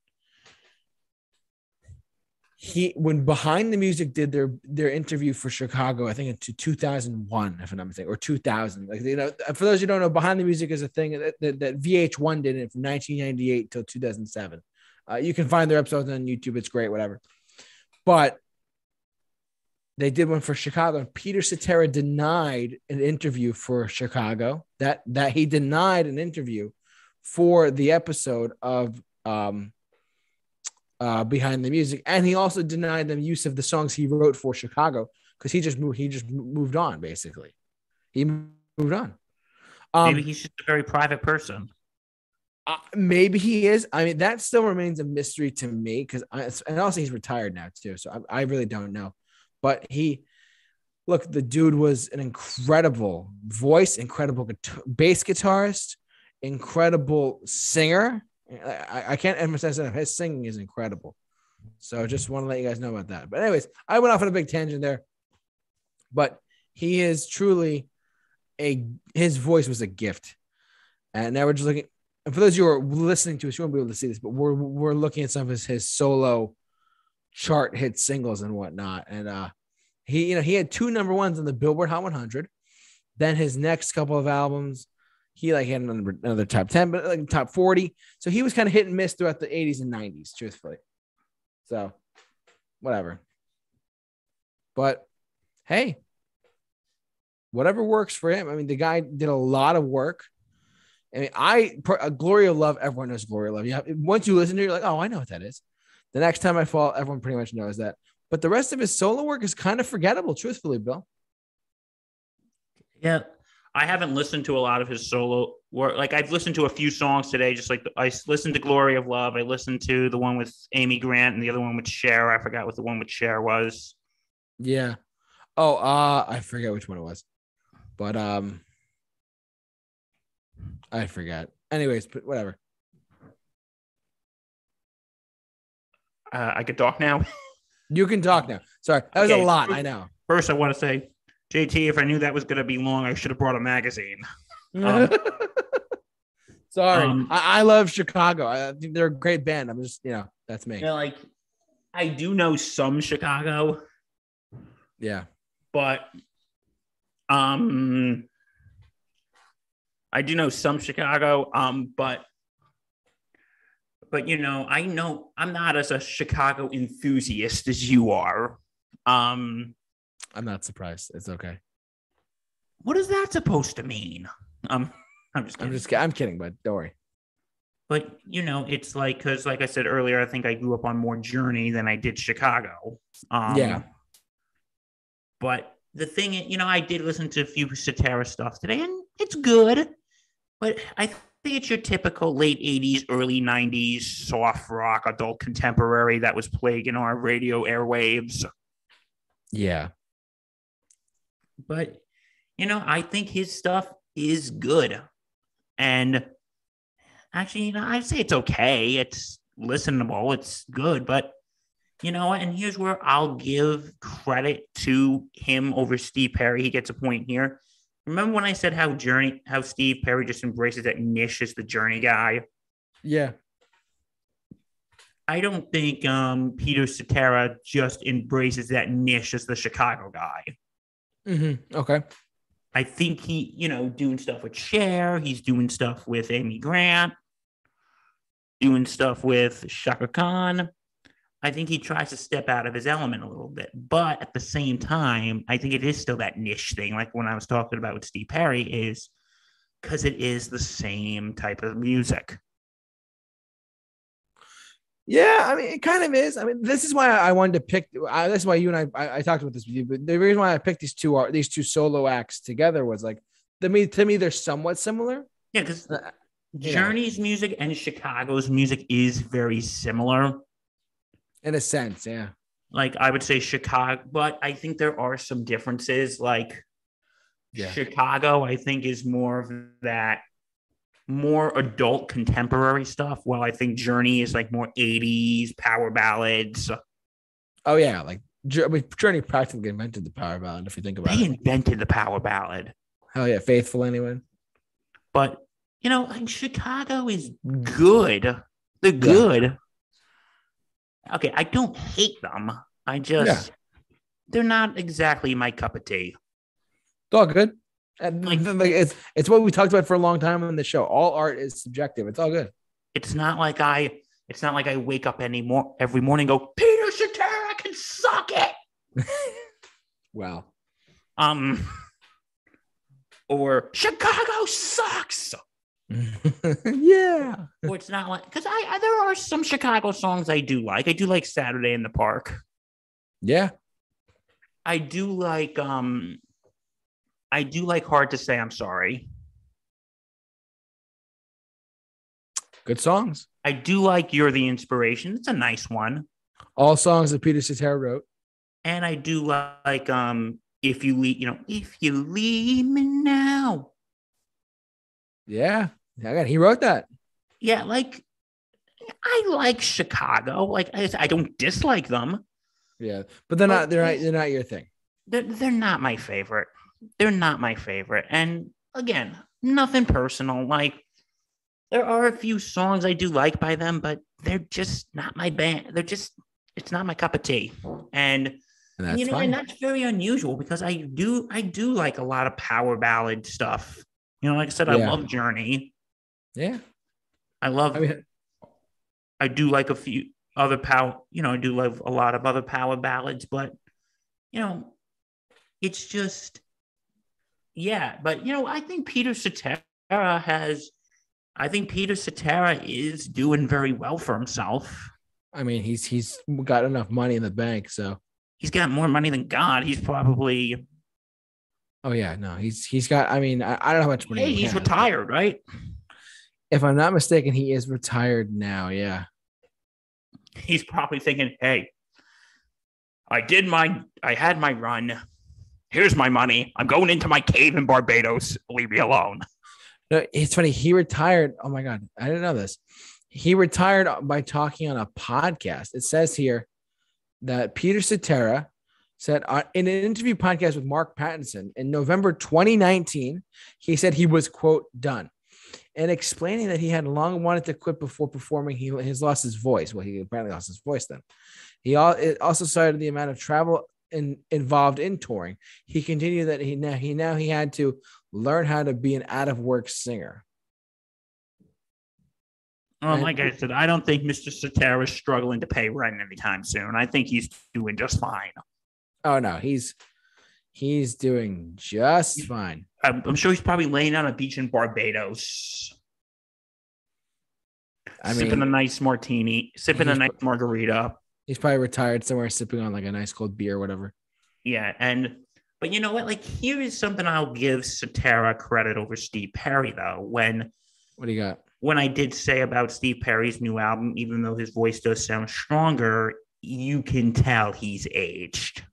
He when Behind the Music did their their interview for Chicago, I think in 2001, if I'm not mistaken, or 2000. Like you know, uh, for those who don't know, Behind the Music is a thing that, that, that VH1 did it from 1998 till 2007 uh, you can find their episodes on YouTube. It's great, whatever. But they did one for Chicago. And Peter Cetera denied an interview for Chicago. That that he denied an interview for the episode of um, uh, Behind the Music, and he also denied them use of the songs he wrote for Chicago because he just moved. He just moved on. Basically, he moved on. Um, Maybe he's just a very private person. Uh, maybe he is. I mean, that still remains a mystery to me because, I and also he's retired now too. So I, I, really don't know. But he, look, the dude was an incredible voice, incredible guitar, bass guitarist, incredible singer. I, I can't emphasize enough. His singing is incredible. So just want to let you guys know about that. But anyways, I went off on a big tangent there. But he is truly a his voice was a gift. And now we're just looking and for those of you who are listening to us, you won't be able to see this, but we're we're looking at some of his his solo chart hit singles and whatnot. And uh he, you know, he had two number ones on the Billboard Hot 100. Then his next couple of albums, he like had another, another top 10, but like top 40. So he was kind of hit and miss throughout the 80s and 90s, truthfully. So whatever. But hey, whatever works for him. I mean, the guy did a lot of work. I mean, I uh, Glory of Love. Everyone knows Glory of Love. Yeah, once you listen to it, you're like, oh, I know what that is. The next time I fall, everyone pretty much knows that. But the rest of his solo work is kind of forgettable, truthfully, Bill. Yeah, I haven't listened to a lot of his solo work. Like I've listened to a few songs today. Just like I listened to Glory of Love. I listened to the one with Amy Grant and the other one with Cher. I forgot what the one with Cher was. Yeah. Oh, uh, I forget which one it was, but um, I forgot. Anyways, but whatever. Uh, I can talk now. you can talk now. Sorry, that was okay. a lot. I know. First, I want to say, JT, if I knew that was going to be long, I should have brought a magazine. Um, Sorry, um, I-, I, love Chicago. I think they're a great band. I'm just, you know, that's me. You know, like, I do know some Chicago. Yeah, but um, I do know some Chicago, um, but but you know, I know I'm not as a Chicago enthusiast as you are. Um, I'm not surprised. It's okay. What is that supposed to mean? Um, I'm just kidding. I'm just I'm kidding, but don't worry. but you know, it's like because, like I said earlier, I think I grew up on more Journey than I did Chicago. Um, Yeah. But the thing, you know, I did listen to a few Cetera stuff today, and it's good. But I think it's your typical late '80s, early '90s soft rock, adult contemporary that was plaguing our radio airwaves. Yeah. but you know, I think his stuff is good. And actually, you know, I'd say it's okay. It's listenable, it's good, but you know? And here's where I'll give credit to him over Steve Perry. He gets a point here. Remember when I said how Journey, how Steve Perry just embraces that niche as the Journey guy? Yeah. I don't think um, Peter Cetera just embraces that niche as the Chicago guy. Mm-hmm. Okay. I think he, you know, doing stuff with Cher. He's doing stuff with Amy Grant, doing stuff with Chaka Khan. I think he tries to step out of his element a little bit, but at the same time, I think it is still that niche thing. Like when I was talking about with Steve Perry, is because it is the same type of music. Yeah, I mean, it kind of is. I mean, this is why I wanted to pick. I, this is why you and I, I, I talked about this with you. But the reason why I picked these two are these two solo acts together was like, to me, to me, they're somewhat similar. Yeah, because Uh. Journey's music and Chicago's music is very similar. In a sense. Yeah. like I would say Chicago, but I think there are some differences. Like Yeah. Chicago, I think is more of that more adult contemporary stuff. While I think Journey is like more 80s power ballads. Oh yeah, like I mean, Journey practically invented the power ballad. If you think about They it. They invented the power ballad. Hell yeah, faithful anyone. But you know, like Chicago is good. They're good. Okay, I don't hate them. I just they're not exactly my cup of tea. It's all good. Like- it's it's what we talked about for a long time on the show. All art is subjective. It's all good. it's not like I it's not like I wake up anymore every morning and go, Peter Cetera can suck it. Wow. Um or Chicago sucks. yeah. or it's not like because I, I there are some Chicago songs I do like. I do like Saturday in the Park. Yeah. I do like um I do like hard to say I'm sorry. Good songs. I do like You're the Inspiration. It's a nice one. All songs that Peter Cetera wrote. And I do like um if you leave, you know, if you leave me now. Yeah. Got he wrote that. Yeah, like I like Chicago. Like I, I don't dislike them. Yeah. But they're But not they're not they're not your thing. They're they're not my favorite. They're not my favorite. And again, nothing personal. Like there are a few songs I do like by them, but they're just not my band. They're just it's not my cup of tea. And And that's you know, fine. and that's very unusual because I do I do like a lot of power ballad stuff. You know, like I said, I Yeah. love Journey. yeah. I love I mean I do like a few other power, you know, I do love a lot of other power ballads, but you know, it's just yeah, but you know, I think Peter Cetera has I think Peter Cetera is doing very well for himself. I mean he's he's got enough money in the bank. So He's got more money than God. He's probably oh yeah, no, he's he's got I mean, I, I don't know how much money hey, he he's retired, right? If I'm not mistaken, he is retired now. Yeah. He's probably thinking, hey, I did my I had my run. Here's my money. I'm going into my cave in Barbados. Leave me alone. No, it's funny. He retired. Oh my god, I didn't know this. He retired by talking on a podcast. It says here that Peter Cetera said uh, in an interview podcast with Mark Pattinson in November 2019, he said he was quote done, and explaining that he had long wanted to quit before performing. He has lost his voice. Well, he apparently lost his voice then. He it also cited the amount of travel in, involved in touring. He continued that he now he now he had to learn how to be an out of work singer. And- like I said, I don't think Mr. Cetera is struggling to pay rent anytime soon. I think he's doing just fine. Oh no, he's he's doing just fine. I'm, I'm sure he's probably laying on a beach in Barbados. I sipping mean, a nice martini, sipping a nice margarita. he's probably retired somewhere, sipping on like a nice cold beer or whatever. Yeah, and but you know what? Like here is something I'll give Cetera credit over Steve Perry though. When What do you got? when I did say about Steve Perry's new album, even though his voice does sound stronger, you can tell he's aged.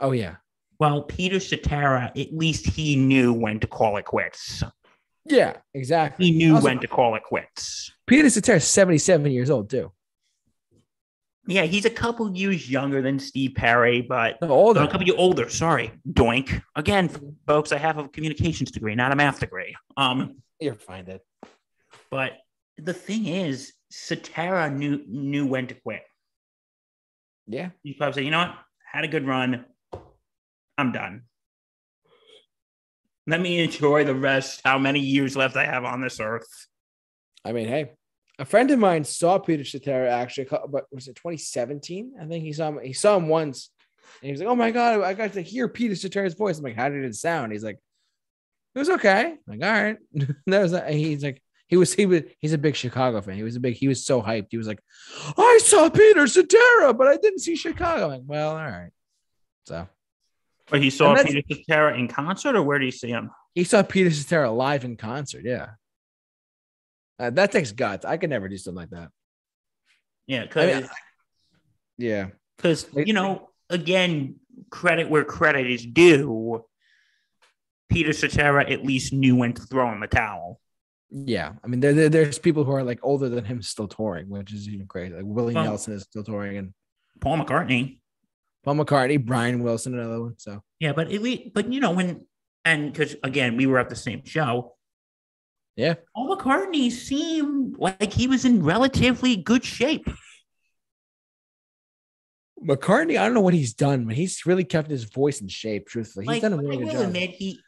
Oh yeah, Well, Peter Cetera, at least he knew when to call it quits. yeah, exactly. He knew Also- when to call it quits. Peter Cetera is seventy-seven years old too. Yeah, he's a couple years younger than Steve Perry, but No, older. no, a couple years older. Sorry, doink. Again, folks, I have a communications degree, not a math degree. Um, You're fine, Dad. but the thing is, Cetera knew knew when to quit. Yeah, He probably said, "You know what? Had a good run. I'm done. Let me enjoy the rest. How many years left I have on this earth?" I mean, hey, a friend of mine saw Peter Cetera actually, but was it 2017? I think he saw him. He saw him once, and he was like, "Oh my god, I got to hear Peter Cetera's voice." I'm like, "How did it sound?" He's like, "It was okay." I'm like, all right, that was. He's like, he was he was he's a big Chicago fan. He was a big. He was so hyped. He was like, "I saw Peter Cetera, but I didn't see Chicago." I'm like, well, all right. So But he saw Peter Cetera in concert, or where did he see him? he saw Peter Cetera live in concert. Yeah, Uh, that takes guts. I could never do something like that. Yeah, I because mean, yeah. because you know, again, credit where credit is due. Peter Cetera at least knew when to throw in the towel. Yeah, I mean, there, there- there's people who are like older than him still touring, which is even crazy. Like Willie Well- Nelson is still touring, and Paul McCartney. Paul McCartney, Brian Wilson, another one. So Yeah, but at least, but you know when and because again we were at the same show. Yeah. Paul McCartney seemed like he was in relatively good shape. McCartney, I don't know what he's done, but he's really kept his voice in shape. Truthfully, he's Like, done a really good. I will job. admit he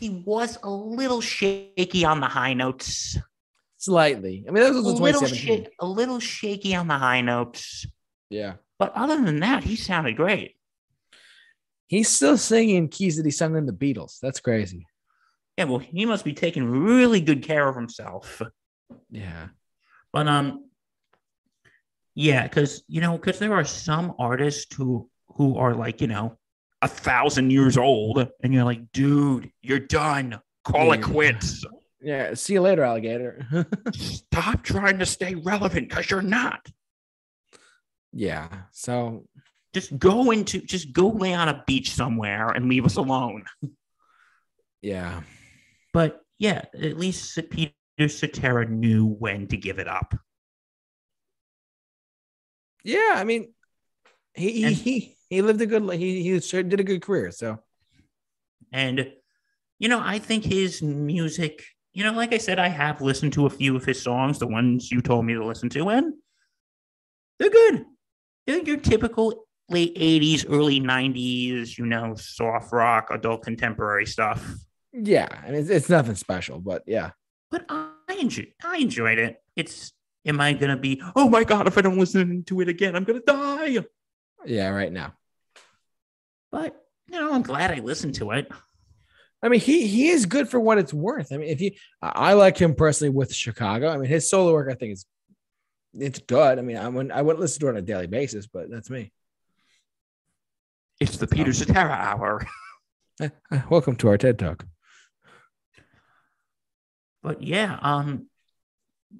he was a little shaky on the high notes. Slightly. I mean, that was A little 2017. shit, a little shaky on the high notes. Yeah, But other than that, he sounded great. he's still singing keys that he sung in the Beatles. That's crazy. Yeah, well, he must be taking really good care of himself. Yeah, But um, yeah, because you know, because there are some artists who who are like you know a thousand years old, and you're like, dude, you're done. Call Yeah, it quits. yeah. See you later, alligator. Stop trying to stay relevant because you're not. Yeah. So Just go into, just go lay on a beach somewhere and leave us alone. yeah, But yeah, at least Peter Cetera knew when to give it up. yeah. I mean, he he And- he, he lived a good. He he sure did a good career. So And, you know, I think his music, you know, like I said, I have listened to a few of his songs, the ones you told me to listen to, and they're good. They're your typical late 80s, early 90s, you know, soft rock, adult contemporary stuff. yeah, I mean, it's, it's nothing special, but yeah. But I enjoy, I enjoyed it. It's, am I going to be, oh my God, if I don't listen to it again, I'm going to die. Yeah, right now. But, you know, I'm glad I listened to it. I mean, he he is good for what it's worth. I mean, if you, I I like him personally with Chicago. I mean, his solo work, I think is, it's good. I mean, I wouldn't I wouldn't listen to it on a daily basis, but that's me. It's the Peter Cetera hour. Eh, eh, Welcome to our TED Talk. But yeah, um,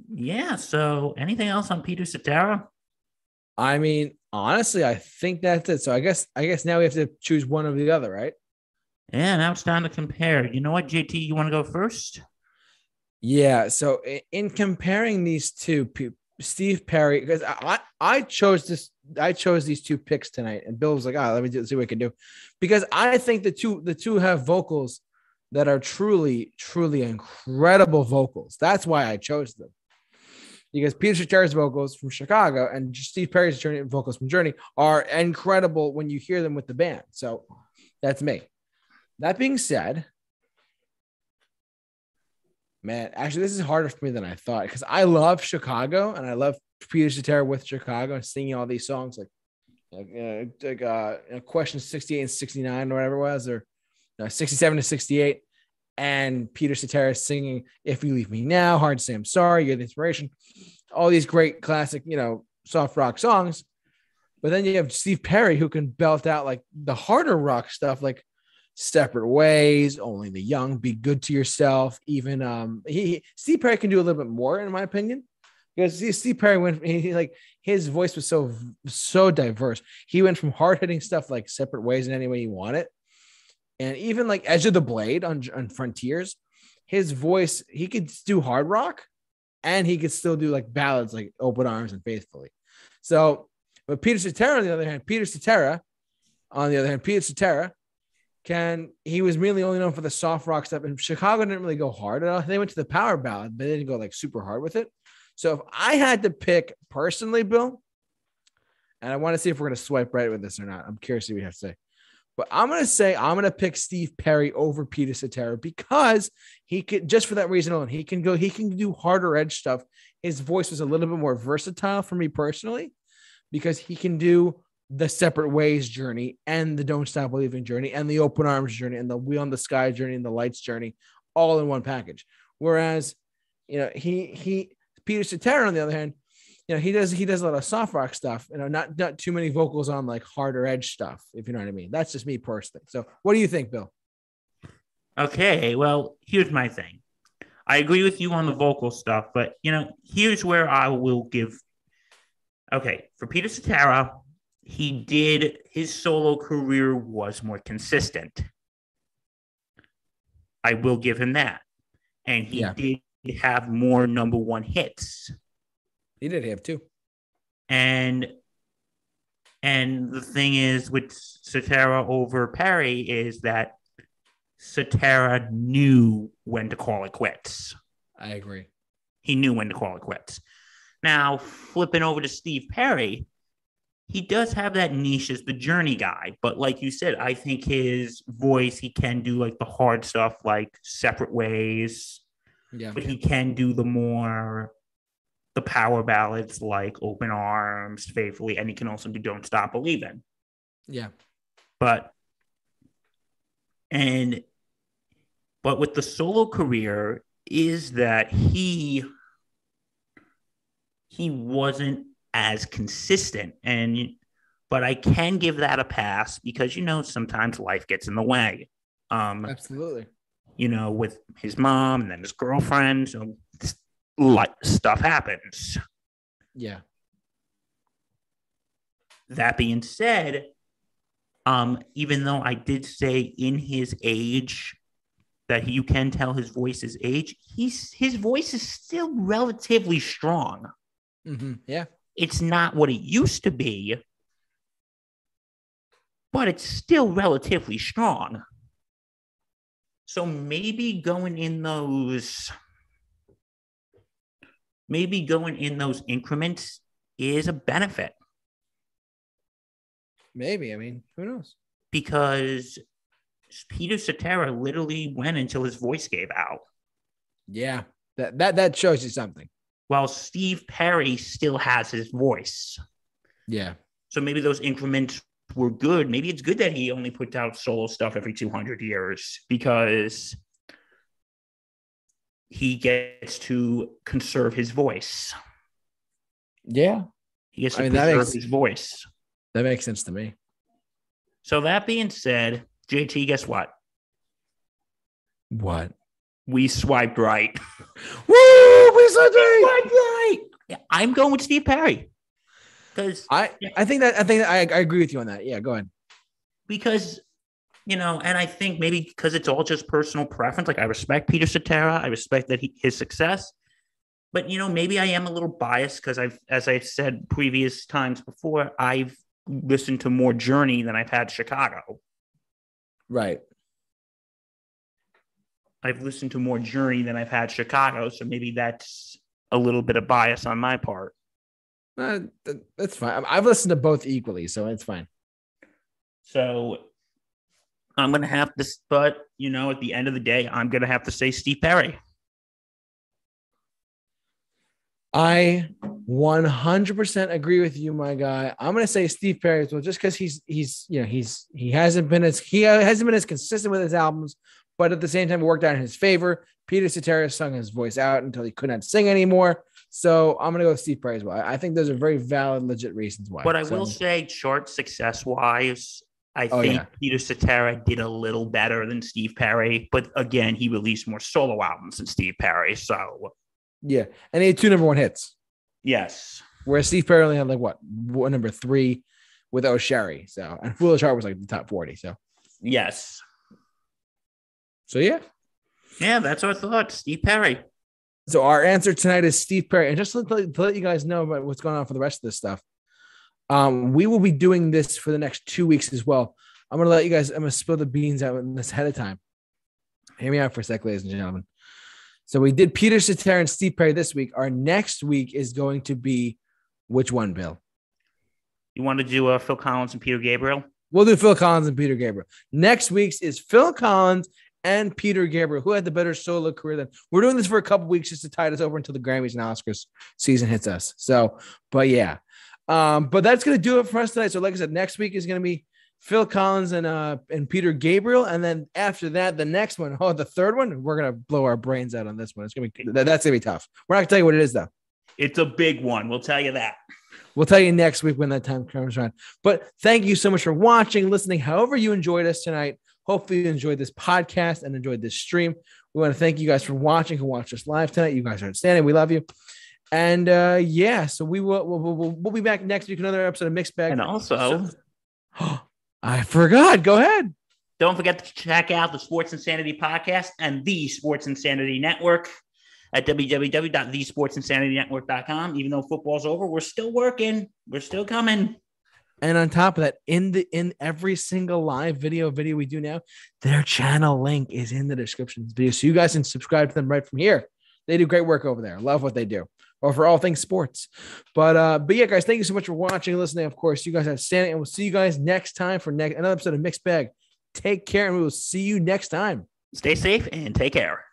yeah. So anything else on Peter Cetera? I mean, honestly, I think that's it. So I guess I guess now we have to choose one or the other, right? Yeah, now it's time to compare. You know what, JT? You want to go first? Yeah. So in comparing these two, Steve Perry, because I I chose this, I chose these two picks tonight, and Bill was like, "Ah, let me do, see what I can do," because I think the two the two have vocals that are truly truly incredible vocals. That's why I chose them. Because Peter Cetera's vocals from Chicago and Steve Perry's Journey vocals from Journey are incredible when you hear them with the band. So that's me. That being said, man, actually, this is harder for me than I thought because I love Chicago and I love Peter Cetera with Chicago and singing all these songs like like uh, like uh, question 68 and 69 or whatever it was or no, 67 to 68 and Peter Cetera singing if you leave me now hard to say I'm sorry you're the inspiration all these great classic, you know, soft rock songs. But then you have Steve Perry who can belt out like the harder rock stuff, like separate ways, only the young, be good to yourself. Even um he Steve Perry can do a little bit more, in my opinion. Because Steve Perry went he like his voice was so so diverse. He went from hard hitting stuff like separate ways in any way you want it. And even like Edge of the Blade on, on Frontiers, his voice, he could do hard rock and he could still do like ballads like Open Arms and Faithfully. So, but Peter Cetera, on the other hand, Peter Cetera, on the other hand, Peter Cetera can he was really only known for the soft rock stuff, and Chicago didn't really go hard at all. They went to the power ballad, but they didn't go like super hard with it. So if I had to pick personally, Bill, and I want to see if we're going to swipe right with this or not. I'm curious what you have to say. But I'm going to say I'm going to pick Steve Perry over Peter Cetera because he could just for that reason alone. He can go. He can do harder edge stuff. His voice was a little bit more versatile for me personally because he can do the separate ways journey and the don't stop believing journey and the open arms journey and the wheel on the sky journey and the lights journey all in one package. Whereas, you know, he he Peter Cetera on the other hand, you know, he does he does a lot of soft rock stuff, you know, not not too many vocals on like harder edge stuff, if you know what I mean. That's just me personally. So what do you think, Bill? Okay, well, here's my thing. I agree with you on the vocal stuff, but you know, here's where I will give okay, for Peter Cetera, he did his solo career was more consistent. I will give him that. And he yeah. did have more number one hits. He did have two. And and the thing is with Cetera over Perry is that Cetera knew when to call it quits. I agree. He knew when to call it quits. Now, flipping over to Steve Perry, he does have that niche as the journey guy. But like you said, I think his voice, he can do like the hard stuff like separate ways. Yeah. But he can do the more the power ballads like Open Arms, Faithfully, and he can also do Don't Stop Believing. Yeah. But and but with the solo career is that he he wasn't as consistent and but I can give that a pass because you know sometimes life gets in the way. Um Absolutely. You know, with his mom and then his girlfriend, so like stuff happens. Yeah. That being said, um, even though I did say in his age that you can tell his voice is age, he's his voice is still relatively strong. Mm-hmm. Yeah. It's not what it used to be, but it's still relatively strong. So maybe going in those maybe going in those increments is a benefit. Maybe. I mean, who knows? Because Peter Cetera literally went until his voice gave out. Yeah. That that that shows you something. While Steve Perry still has his voice. Yeah. So maybe those increments were good. Maybe it's good that he only puts out solo stuff every 200 years because he gets to conserve his voice. Yeah. He gets to I mean, preserve makes, his voice. That makes sense to me. So that being said, JT, guess what? What? We swiped right. Woo! We swiped right. We swiped right. Yeah, I'm going with Steve Perry. Because I, I think that I think that I, I agree with you on that. Yeah, go ahead. Because you know, and I think maybe because it's all just personal preference. Like I respect Peter Cetera, I respect that he, his success, but you know, maybe I am a little biased because I've, as I've said previous times before, I've listened to more Journey than I've had Chicago. Right. I've listened to more Journey than I've had Chicago, so maybe that's a little bit of bias on my part. Uh, that's fine. I've listened to both equally, so it's fine. So I'm going to have to, but you know, at the end of the day, I'm going to have to say Steve Perry. I 100% agree with you, my guy. I'm going to say Steve Perry as well, just because he's he's you know he's he hasn't been as he hasn't been as consistent with his albums, but at the same time it worked out in his favor. Peter Cetera sung his voice out until he could not sing anymore. So I'm gonna go with Steve Perry as well. I think those are very valid, legit reasons why. But I So- will say, chart success wise, I Oh, think yeah. Peter Cetera did a little better than Steve Perry. But again, he released more solo albums than Steve Perry. So yeah, and he had two number one hits, yes, whereas Steve Perry only had like what one number three with oh O'Sherry. So and Foolish Heart was like the top forty. So yes, so yeah. yeah, that's our thought. Steve Perry. So our answer tonight is Steve Perry. And just to let, to let you guys know about what's going on for the rest of this stuff, um, we will be doing this for the next two weeks as well. I'm gonna let you guys. I'm gonna spill the beans out in this ahead of time. Hear me out for a sec, ladies and gentlemen. So we did Peter Cetera and Steve Perry this week. Our next week is going to be which one, Bill? You want to do uh, Phil Collins and Peter Gabriel? We'll do Phil Collins and Peter Gabriel. Next week's is Phil Collins and Peter Gabriel. Who had the better solo career than? We're doing this for a couple weeks just to tide us over until the Grammys and Oscars season hits us. So, but yeah, um, but that's gonna do it for us tonight. So, like I said, next week is gonna be Phil Collins and uh and Peter Gabriel, and then after that, the next one, oh, the third one, we're gonna blow our brains out on this one. It's gonna be that's gonna be tough. We're not gonna tell you what it is though. It's a big one. We'll tell you that. We'll tell you next week when that time comes around. But thank you so much for watching, listening, however you enjoyed us tonight. Hopefully you enjoyed this podcast and enjoyed this stream. We want to thank you guys for watching, who watched us live tonight. You guys are outstanding. We love you. And uh yeah, so we will we'll, we'll, we'll, be back next week, another episode of Mixed Bag. And also, I forgot. Go ahead. don't forget to check out the Sports Insanity podcast and the Sports Insanity Network at www.thesportsinsanitynetwork.com. Even though football's over, we're still working. We're still coming. And on top of that, in the in every single live video video we do now, their channel link is in the description of video. So you guys can subscribe to them right from here. They do great work over there. Love what they do. Or for all things sports. But uh, but yeah, guys, thank you so much for watching and listening. Of course, you guys are outstanding, and we'll see you guys next time for next another episode of Mixed Bag. Take care, and we will see you next time. Stay safe and take care.